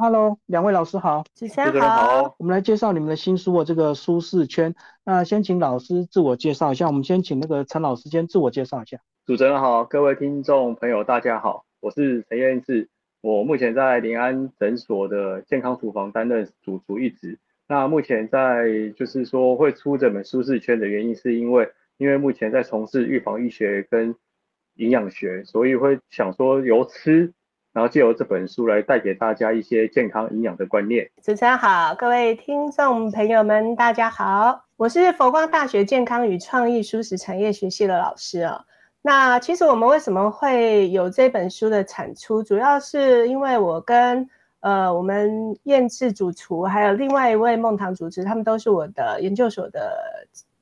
，Hello，两位老师好，主持人好，我们来介绍你们的新书哦，这个舒适圈。那先请老师自我介绍一下，我们先请那个陈老师先自我介绍一下。主持人好，各位听众朋友大家好，我是陈彦志，我目前在临安诊所的健康厨房担任主厨一职。那目前在就是说会出这本舒适圈的原因，是因为因为目前在从事预防医学跟营养学，所以会想说由吃。然后借由这本书来带给大家一些健康营养的观念。主持人好，各位听众朋友们，大家好，我是佛光大学健康与创意舒适产业学系的老师啊。那其实我们为什么会有这本书的产出，主要是因为我跟呃我们燕志主厨，还有另外一位孟堂主持，他们都是我的研究所的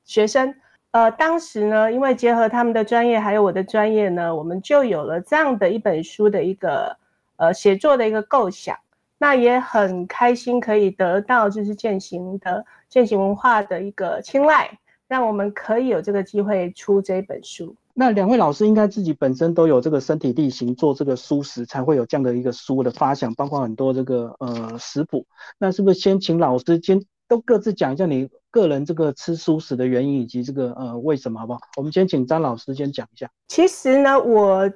学生。呃，当时呢，因为结合他们的专业，还有我的专业呢，我们就有了这样的一本书的一个呃写作的一个构想。那也很开心可以得到就是践行的践行文化的一个青睐，让我们可以有这个机会出这本书。那两位老师应该自己本身都有这个身体力行做这个书食，才会有这样的一个书的发想，包括很多这个呃食谱。那是不是先请老师先都各自讲一下你？个人这个吃素食的原因以及这个呃为什么好不好？我们先请张老师先讲一下。其实呢，我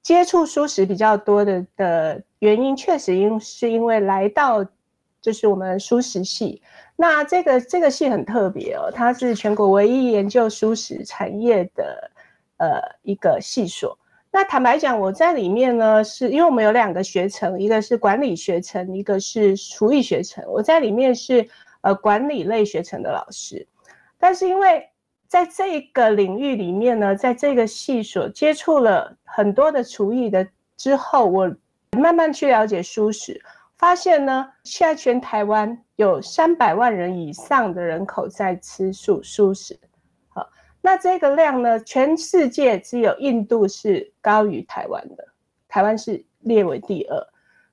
接触素食比较多的的原因，确实因是因为来到就是我们素食系。那这个这个系很特别哦，它是全国唯一研究素食产业的呃一个系所。那坦白讲，我在里面呢，是因为我们有两个学程，一个是管理学程，一个是厨艺学程。我在里面是。呃，管理类学程的老师，但是因为在这个领域里面呢，在这个系所接触了很多的厨艺的之后，我慢慢去了解素食，发现呢，现在全台湾有三百万人以上的人口在吃素素食，好，那这个量呢，全世界只有印度是高于台湾的，台湾是列为第二，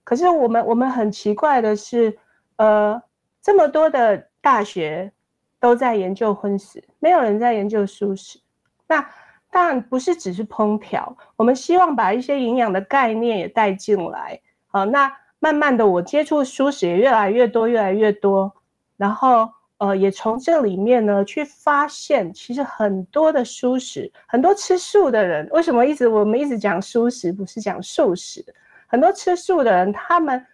可是我们我们很奇怪的是，呃。这么多的大学都在研究荤食，没有人在研究素食。那当然不是只是烹调，我们希望把一些营养的概念也带进来。好，那慢慢的我接触素食也越来越多，越来越多。然后呃，也从这里面呢去发现，其实很多的素食，很多吃素的人，为什么一直我们一直讲素食，不是讲素食？很多吃素的人，他们。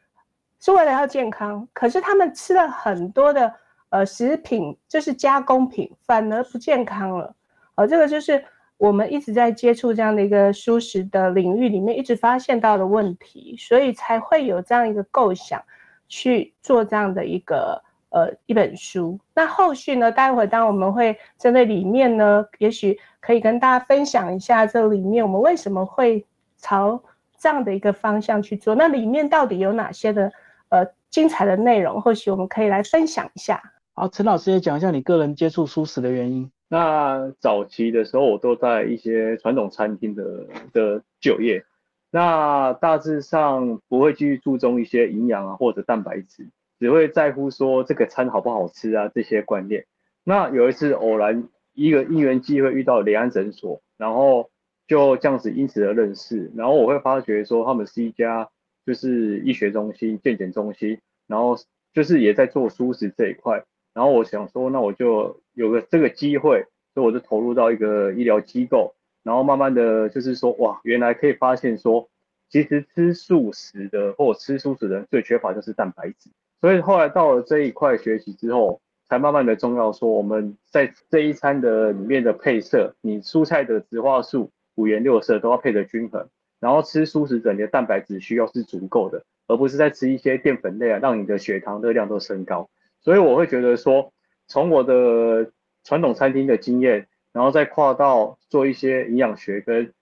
是为了要健康，可是他们吃了很多的呃食品，就是加工品，反而不健康了。呃，这个就是我们一直在接触这样的一个舒食的领域里面，一直发现到的问题，所以才会有这样一个构想去做这样的一个呃一本书。那后续呢，待会当我们会针对里面呢，也许可以跟大家分享一下这里面我们为什么会朝这样的一个方向去做，那里面到底有哪些的？呃，精彩的内容，或许我们可以来分享一下。好，陈老师也讲一下你个人接触素食的原因。那早期的时候，我都在一些传统餐厅的的酒业，那大致上不会去注重一些营养啊或者蛋白质，只会在乎说这个餐好不好吃啊这些观念。那有一次偶然一个因缘机会遇到雷安诊所，然后就这样子因此而认识，然后我会发觉说他们是一家。就是医学中心、健检中心，然后就是也在做舒食这一块，然后我想说，那我就有个这个机会，所以我就投入到一个医疗机构，然后慢慢的就是说，哇，原来可以发现说，其实吃素食的或吃素食的人最缺乏就是蛋白质，所以后来到了这一块学习之后，才慢慢的重要说，我们在这一餐的里面的配色，你蔬菜的植化素五颜六色都要配得均衡。然后吃素食者，你的蛋白质需要是足够的，而不是在吃一些淀粉类啊，让你的血糖热量都升高。所以我会觉得说，从我的传统餐厅的经验，然后再跨到做一些营养学跟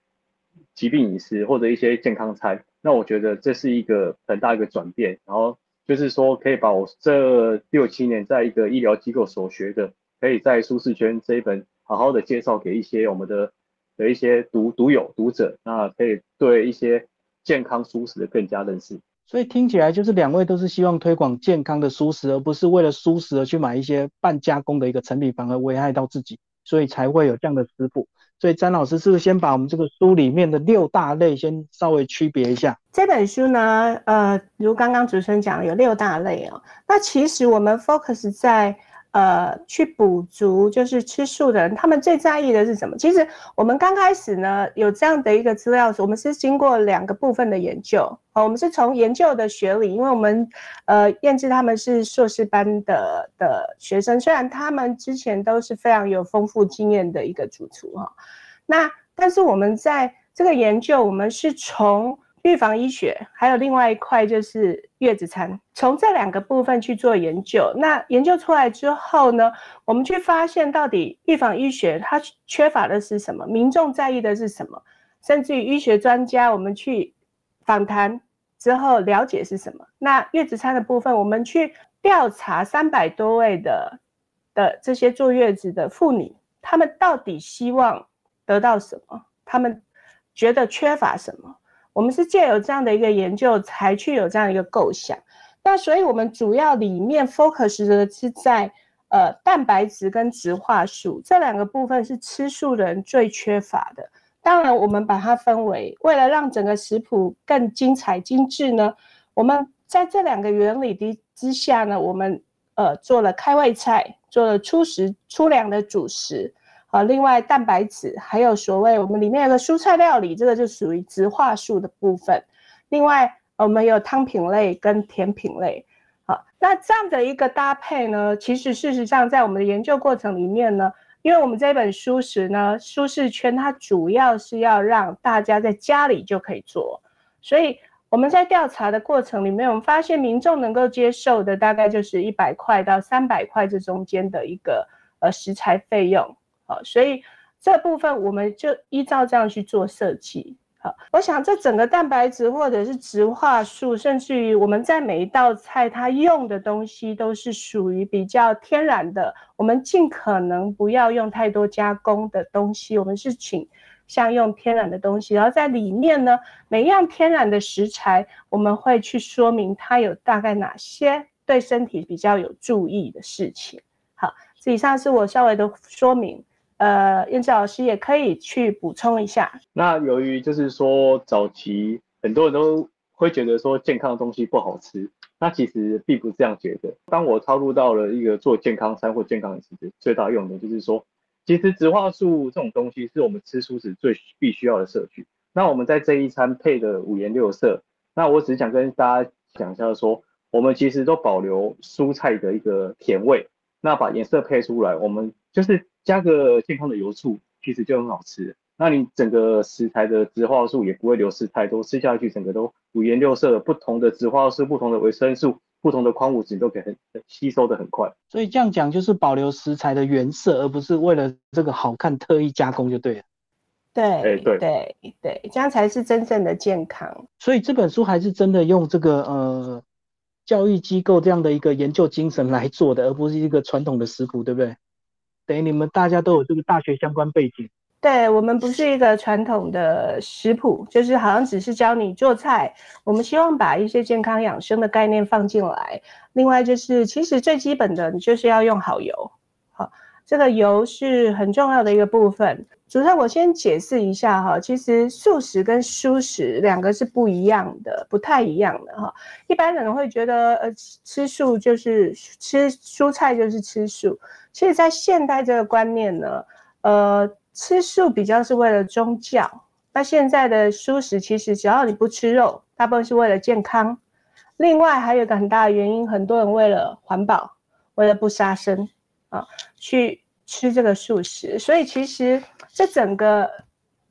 疾病饮食或者一些健康餐，那我觉得这是一个很大一个转变。然后就是说，可以把我这六七年在一个医疗机构所学的，可以在舒适圈这一本好好的介绍给一些我们的。的一些读读友读者，那可以对一些健康舒适的更加认识。所以听起来就是两位都是希望推广健康的舒适，而不是为了舒适而去买一些半加工的一个成品，反而危害到自己，所以才会有这样的食谱。所以詹老师是不是先把我们这个书里面的六大类先稍微区别一下？这本书呢，呃，如刚刚主持人讲，有六大类哦。那其实我们 focus 在。呃，去补足就是吃素的人，他们最在意的是什么？其实我们刚开始呢，有这样的一个资料，我们是经过两个部分的研究。哦，我们是从研究的学理，因为我们呃验知他们是硕士班的的学生，虽然他们之前都是非常有丰富经验的一个主厨哈，那但是我们在这个研究，我们是从。预防医学还有另外一块就是月子餐，从这两个部分去做研究。那研究出来之后呢，我们去发现到底预防医学它缺乏的是什么，民众在意的是什么，甚至于医学专家我们去访谈之后了解是什么。那月子餐的部分，我们去调查三百多位的的这些坐月子的妇女，她们到底希望得到什么，她们觉得缺乏什么。我们是借有这样的一个研究，才去有这样一个构想。那所以，我们主要里面 focus 的是在呃蛋白质跟植化素这两个部分是吃素人最缺乏的。当然，我们把它分为，为了让整个食谱更精彩精致呢，我们在这两个原理的之下呢，我们呃做了开胃菜，做了粗食粗粮的主食。啊，另外蛋白质还有所谓我们里面有个蔬菜料理，这个就属于植化素的部分。另外，我们有汤品类跟甜品类。好，那这样的一个搭配呢，其实事实上在我们的研究过程里面呢，因为我们这本书食呢，舒适圈它主要是要让大家在家里就可以做，所以我们在调查的过程里面，我们发现民众能够接受的大概就是一百块到三百块这中间的一个呃食材费用。好，所以这部分我们就依照这样去做设计。好，我想这整个蛋白质或者是植化素，甚至于我们在每一道菜它用的东西都是属于比较天然的。我们尽可能不要用太多加工的东西，我们是请像用天然的东西。然后在里面呢，每一样天然的食材，我们会去说明它有大概哪些对身体比较有注意的事情。好，以上是我稍微的说明。呃，燕子老师也可以去补充一下。那由于就是说，早期很多人都会觉得说健康的东西不好吃，那其实并不是这样觉得。当我超入到了一个做健康餐或健康饮食的最大用的，就是说，其实植化素这种东西是我们吃素食最必须要的摄取。那我们在这一餐配的五颜六色，那我只是想跟大家讲一下说，我们其实都保留蔬菜的一个甜味，那把颜色配出来，我们就是。加个健康的油醋，其实就很好吃。那你整个食材的植化素也不会流失太多，吃下去整个都五颜六色的，不同的植化素、不同的维生素、不同的矿物质都可以很吸收的很快。所以这样讲就是保留食材的原色，而不是为了这个好看特意加工就对了。对，对，对，对，这样才是真正的健康。所以这本书还是真的用这个呃教育机构这样的一个研究精神来做的，而不是一个传统的食谱，对不对？等于你们大家都有这个大学相关背景，对我们不是一个传统的食谱，就是好像只是教你做菜。我们希望把一些健康养生的概念放进来。另外就是，其实最基本的，你就是要用好油。好，这个油是很重要的一个部分。主持人，我先解释一下哈，其实素食跟蔬食两个是不一样的，不太一样的哈。一般人会觉得，呃，吃素就是吃蔬菜就是吃素。其实，在现代这个观念呢，呃，吃素比较是为了宗教。那现在的素食，其实只要你不吃肉，大部分是为了健康。另外，还有一个很大的原因，很多人为了环保，为了不杀生啊，去吃这个素食。所以，其实这整个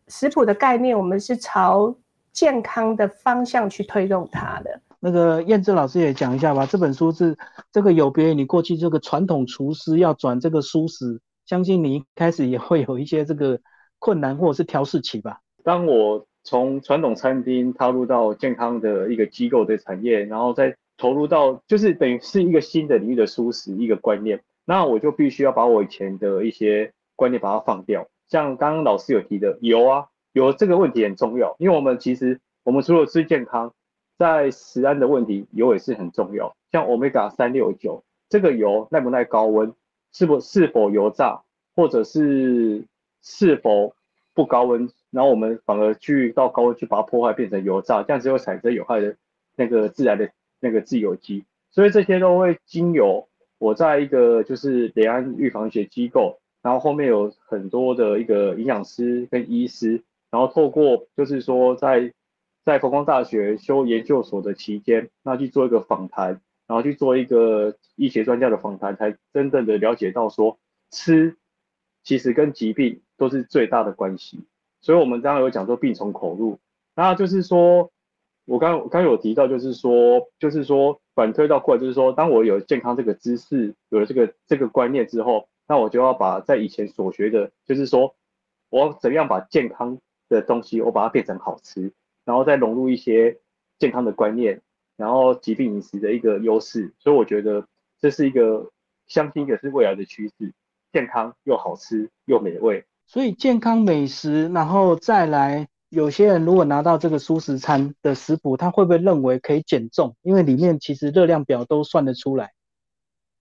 食谱的概念，我们是朝健康的方向去推动它的。那个燕志老师也讲一下吧。这本书是这个有别于你过去这个传统厨师要转这个素食，相信你一开始也会有一些这个困难或者是调试期吧。当我从传统餐厅踏入到健康的一个机构的产业，然后再投入到就是等于是一个新的领域的素食一个观念，那我就必须要把我以前的一些观念把它放掉。像刚刚老师有提的油啊，油这个问题很重要，因为我们其实我们除了吃健康。在食安的问题，油也是很重要。像欧米伽三六九这个油耐不耐高温，是否是否油炸，或者是是否不高温，然后我们反而去到高温去把它破坏变成油炸，这样子会产生有害的那个自然的那个自由基，所以这些都会经由我在一个就是联安预防学机构，然后后面有很多的一个营养师跟医师，然后透过就是说在在佛光大学修研究所的期间，那去做一个访谈，然后去做一个医学专家的访谈，才真正的了解到说吃其实跟疾病都是最大的关系。所以我们刚刚有讲说病从口入，那就是说我刚刚有提到，就是说就是说反推到过来，就是说当我有健康这个知识，有了这个这个观念之后，那我就要把在以前所学的，就是说我怎样把健康的东西，我把它变成好吃。然后再融入一些健康的观念，然后疾病饮食的一个优势，所以我觉得这是一个相信也是未来的趋势，健康又好吃又美味。所以健康美食，然后再来，有些人如果拿到这个素食餐的食谱，他会不会认为可以减重？因为里面其实热量表都算得出来，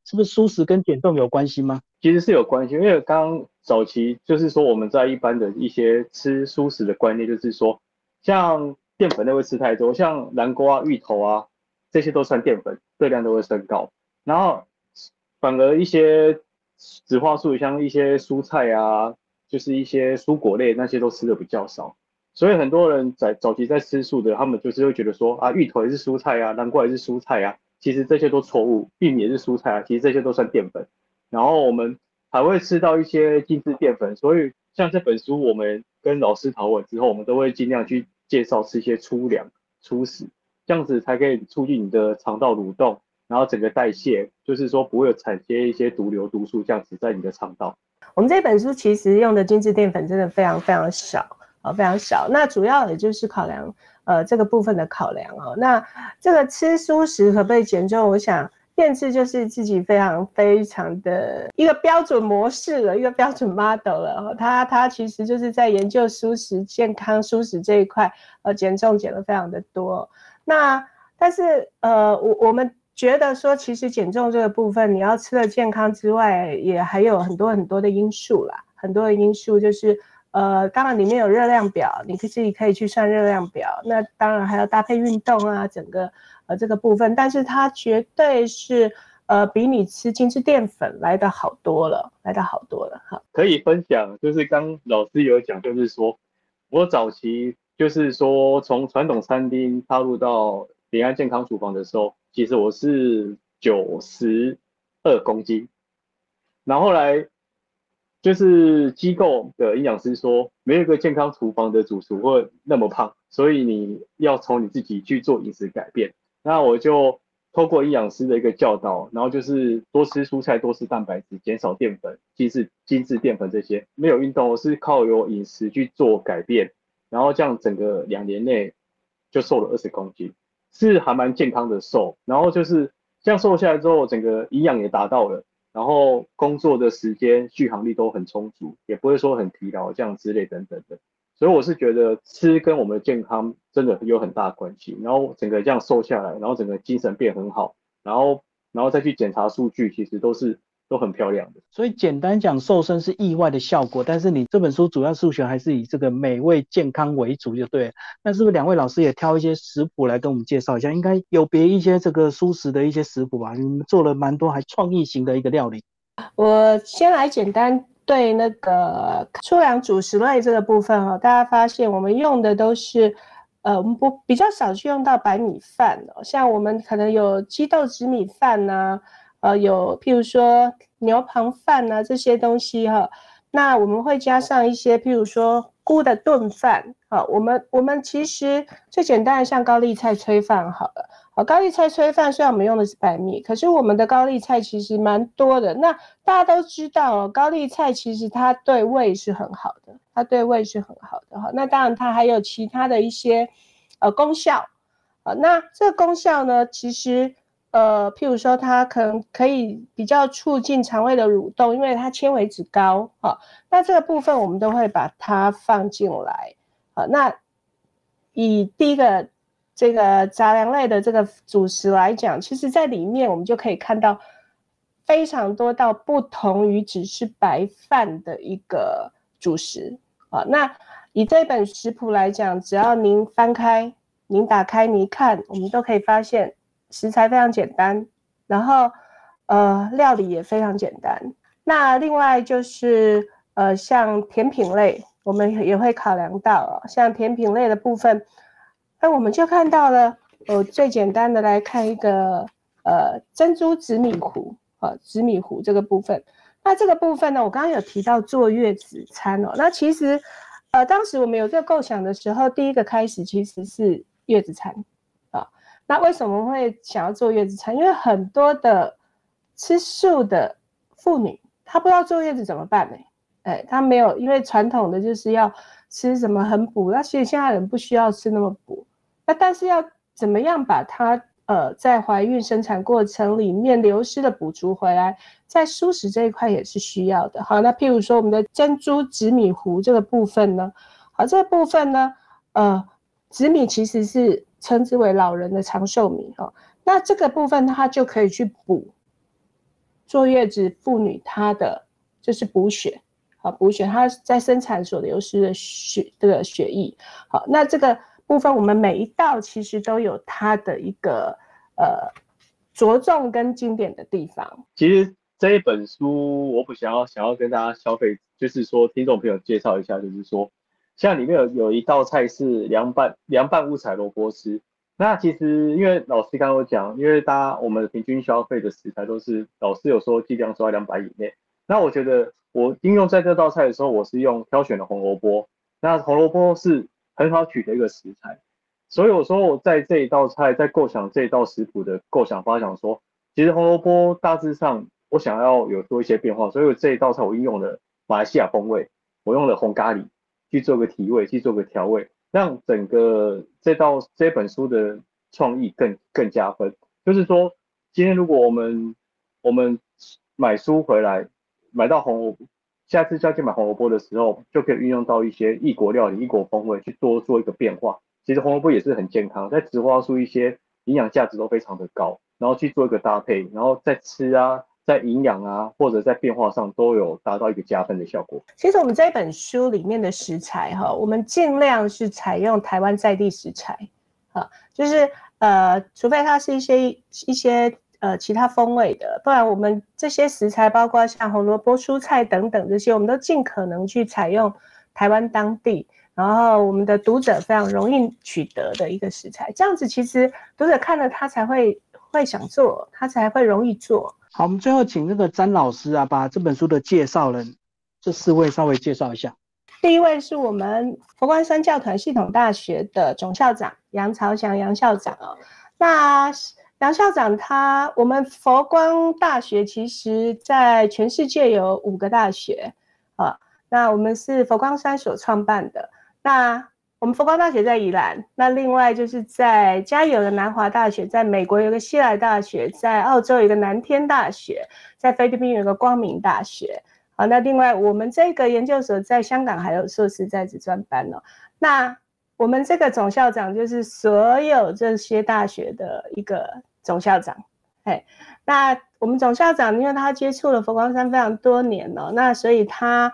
是不是素食跟减重有关系吗？其实是有关系，因为刚刚早期就是说我们在一般的一些吃素食的观念，就是说。像淀粉类会吃太多，像南瓜、芋头啊，这些都算淀粉，热量都会升高。然后反而一些植化素，像一些蔬菜啊，就是一些蔬果类那些都吃的比较少。所以很多人在早期在吃素的，他们就是会觉得说啊，芋头也是蔬菜啊，南瓜也是蔬菜啊，其实这些都错误，玉米也是蔬菜啊，其实这些都算淀粉。然后我们还会吃到一些精致淀粉，所以像这本书我们跟老师讨论之后，我们都会尽量去。介绍吃一些粗粮、粗食，这样子才可以促进你的肠道蠕动，然后整个代谢，就是说不会有产生一些毒瘤、毒素这样子在你的肠道。我们这本书其实用的精致淀粉真的非常非常少啊，非常少。那主要也就是考量呃这个部分的考量哦。那这个吃素食可不可以减重？我想。电视就是自己非常非常的一个标准模式了，一个标准 model 了。他他其实就是在研究舒食、健康舒食这一块，呃，减重减的非常的多。那但是呃，我我们觉得说，其实减重这个部分，你要吃的健康之外，也还有很多很多的因素啦。很多的因素就是呃，当然里面有热量表，你可自己可以去算热量表。那当然还要搭配运动啊，整个。呃，这个部分，但是它绝对是呃，比你吃精致淀粉来的好多了，来的好多了哈。可以分享，就是刚老师有讲，就是说我早期就是说从传统餐厅踏入到平安健康厨房的时候，其实我是九十二公斤，然后来就是机构的营养师说，没有一个健康厨房的主厨会那么胖，所以你要从你自己去做饮食改变。那我就透过营养师的一个教导，然后就是多吃蔬菜，多吃蛋白质，减少淀粉、精致精致淀粉这些。没有运动，我是靠有饮食去做改变，然后这样整个两年内就瘦了二十公斤，是还蛮健康的瘦。然后就是这样瘦下来之后，整个营养也达到了，然后工作的时间续航力都很充足，也不会说很疲劳这样之类等等的。所以我是觉得吃跟我们的健康真的有很大关系，然后整个这样瘦下来，然后整个精神变很好，然后然后再去检查数据，其实都是都很漂亮的。所以简单讲，瘦身是意外的效果，但是你这本书主要数学还是以这个美味健康为主，就对。那是不是两位老师也挑一些食谱来跟我们介绍一下？应该有别一些这个素食的一些食谱吧？你们做了蛮多还创意型的一个料理。我先来简单。对那个粗粮主食类这个部分哈，大家发现我们用的都是，呃，我们不比较少去用到白米饭哦，像我们可能有鸡豆紫米饭呐，呃，有譬如说牛旁饭呐这些东西哈，那我们会加上一些譬如说菇的炖饭，啊，我们我们其实最简单的像高丽菜炊饭好了。好，高丽菜炊饭虽然我们用的是白米，可是我们的高丽菜其实蛮多的。那大家都知道哦，高丽菜其实它对胃是很好的，它对胃是很好的哈。那当然它还有其他的一些呃功效啊。那这个功效呢，其实呃，譬如说它可能可以比较促进肠胃的蠕动，因为它纤维质高啊。那这个部分我们都会把它放进来啊。那以第一个。这个杂粮类的这个主食来讲，其实在里面我们就可以看到非常多道不同于只是白饭的一个主食啊。那以这本食谱来讲，只要您翻开、您打开、您看，我们都可以发现食材非常简单，然后呃料理也非常简单。那另外就是呃像甜品类，我们也会考量到，像甜品类的部分，那我们就看到了，哦最简单的来看一个呃珍珠紫米糊啊紫米糊这个部分。那这个部分呢，我刚刚有提到坐月子餐哦，那其实。呃，当时我们有这个构想的时候，第一个开始其实是月子餐。那为什么会想要做月子餐？因为很多的吃素的妇女，她不知道坐月子怎么办呢？哎，她没有，因为传统的就是要吃什么很补，那其实现在人不需要吃那么补。那但是要怎么样把它？呃，在怀孕生产过程里面流失的补足回来，在素食这一块也是需要的。好，那譬如说我们的珍珠紫米糊这个部分呢，好，这个部分呢，呃，紫米其实是称之为老人的长寿米哈。那这个部分它就可以去补坐月子妇女她的就是补血，好补血，她在生产所流失的血这个血液。好，那这个。部分我们每一道其实都有它的一个呃着重跟经典的地方。其实这一本书我不想要想要跟大家消费，就是说听众朋友介绍一下，就是说像里面有有一道菜是凉拌凉拌乌彩萝卜丝。那其实因为老师刚刚有讲，因为大家我们平均消费的食材都是老师有说尽量说在两百以内。那我觉得我应用在这道菜的时候，我是用挑选的红萝卜。那红萝卜是。很好取的一个食材，所以我说我在这一道菜在构想这一道食谱的构想发想说，其实红萝卜大致上我想要有做一些变化，所以这一道菜我应用了马来西亚风味，我用了红咖喱去做个提味，去做个调味，让整个这道这本书的创意更更加分。就是说，今天如果我们我们买书回来买到红萝卜。下次再去买红萝卜的时候，就可以运用到一些异国料理、异国风味去多做一个变化。其实红萝卜也是很健康，在植化素一些营养价值都非常的高，然后去做一个搭配，然后在吃啊，在营养啊或者在变化上都有达到一个加分的效果。其实我们这本书里面的食材哈，我们尽量是采用台湾在地食材，啊，就是呃，除非它是一些一些。呃，其他风味的，不然我们这些食材，包括像红萝卜、蔬菜等等这些，我们都尽可能去采用台湾当地，然后我们的读者非常容易取得的一个食材。这样子其实读者看了他才会会想做，他才会容易做。好，我们最后请那个詹老师啊，把这本书的介绍人这四位稍微介绍一下。第一位是我们佛光山教团系统大学的总校长杨朝祥杨校长哦，那。杨校长，他我们佛光大学其实在全世界有五个大学啊，那我们是佛光山所创办的。那我们佛光大学在宜兰，那另外就是在加有的南华大学，在美国有个西来大学，在澳洲有个南天大学，在菲律宾有个光明大学。好，那另外我们这个研究所在香港还有硕士在职专班哦。那我们这个总校长就是所有这些大学的一个。总校长，哎，那我们总校长，因为他接触了佛光山非常多年了，那所以他，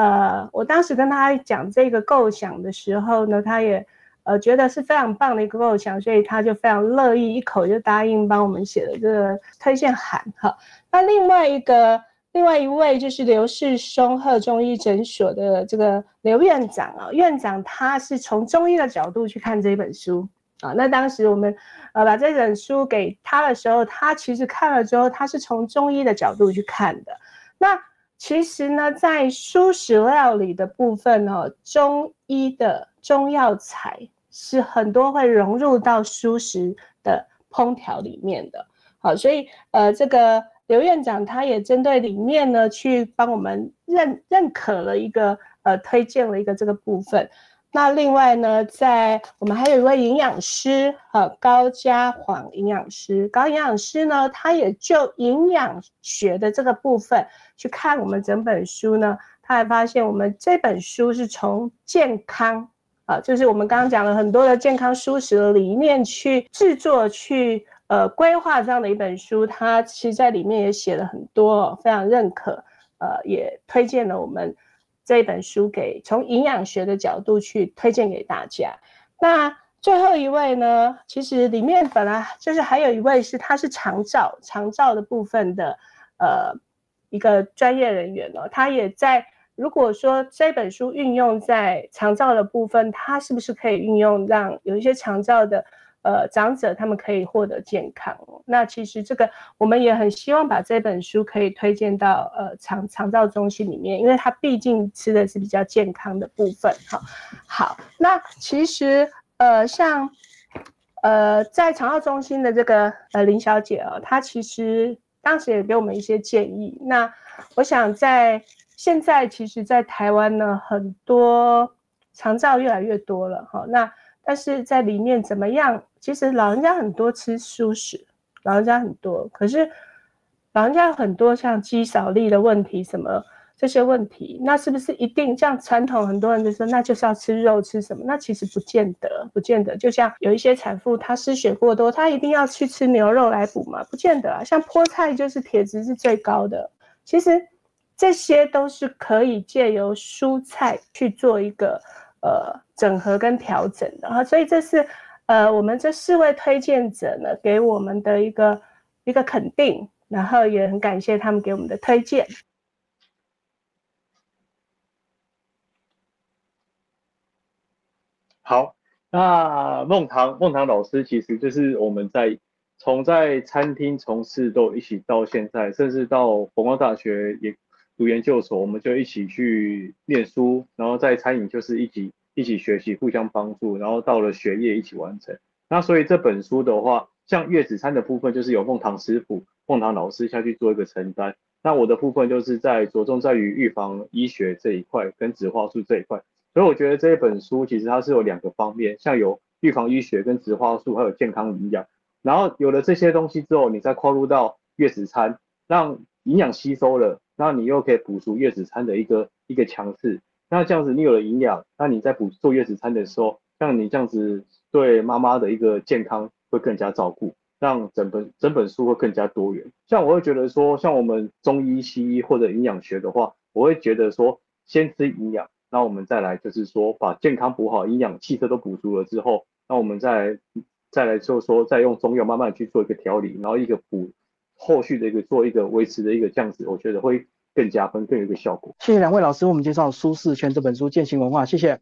呃，我当时跟他讲这个构想的时候呢，他也，呃，觉得是非常棒的一个构想，所以他就非常乐意，一口就答应帮我们写了这个推荐函哈。那另外一个，另外一位就是刘世松贺中医诊所的这个刘院长啊，院长他是从中医的角度去看这本书。啊，那当时我们，呃，把这本书给他的时候，他其实看了之后，他是从中医的角度去看的。那其实呢，在素食料理的部分哦，中医的中药材是很多会融入到素食的烹调里面的。好，所以呃，这个刘院长他也针对里面呢，去帮我们认认可了一个呃，推荐了一个这个部分。那另外呢，在我们还有一位营养师，哈，高家煌营养师。高营养师呢，他也就营养学的这个部分去看我们整本书呢，他还发现我们这本书是从健康啊，就是我们刚刚讲了很多的健康舒适的理念去制作、去呃规划这样的一本书。他其实在里面也写了很多，非常认可，呃，也推荐了我们。这本书给从营养学的角度去推荐给大家。那最后一位呢，其实里面本来就是还有一位是他是长照长照的部分的呃一个专业人员哦，他也在。如果说这本书运用在长照的部分，他是不是可以运用让有一些长照的呃长者他们可以获得健康？那其实这个我们也很希望把这本书可以推荐到呃长长照中心里面，因为它毕竟吃的是比较健康的部分。哈，好，那其实呃像呃在肠道中心的这个呃林小姐啊，她其实当时也给我们一些建议。那我想在现在其实，在台湾呢，很多肠道越来越多了哈。那但是在里面怎么样？其实老人家很多吃素食，老人家很多，可是老人家很多像肌少力的问题，什么这些问题，那是不是一定像传统很多人就说，那就是要吃肉吃什么？那其实不见得，不见得。就像有一些产妇她失血过多，她一定要去吃牛肉来补嘛？不见得啊。像菠菜就是铁质是最高的，其实。这些都是可以借由蔬菜去做一个呃整合跟调整的哈，所以这是呃我们这四位推荐者呢给我们的一个一个肯定，然后也很感谢他们给我们的推荐。好，那孟唐孟唐老师其实就是我们在从在餐厅从事都一起到现在，甚至到佛光大学也。读研究所，我们就一起去念书，然后在餐饮就是一起一起学习，互相帮助，然后到了学业一起完成。那所以这本书的话，像月子餐的部分，就是由凤堂师傅、凤堂老师下去做一个承担。那我的部分就是在着重在于预防医学这一块跟植化素这一块。所以我觉得这一本书其实它是有两个方面，像有预防医学跟植化素，还有健康营养。然后有了这些东西之后，你再跨入到月子餐，让营养吸收了。那你又可以补足月子餐的一个一个强势，那这样子你有了营养，那你在补做月子餐的时候，像你这样子对妈妈的一个健康会更加照顾，让整本整本书会更加多元。像我会觉得说，像我们中医、西医或者营养学的话，我会觉得说，先吃营养，那我们再来就是说把健康补好，营养、气色都补足了之后，那我们再再来就说再用中药慢慢去做一个调理，然后一个补。后续的一个做一个维持的一个这样子，我觉得会更加分，更有一个效果。谢谢两位老师为，我们介绍《舒适圈》这本书践行文化，谢谢。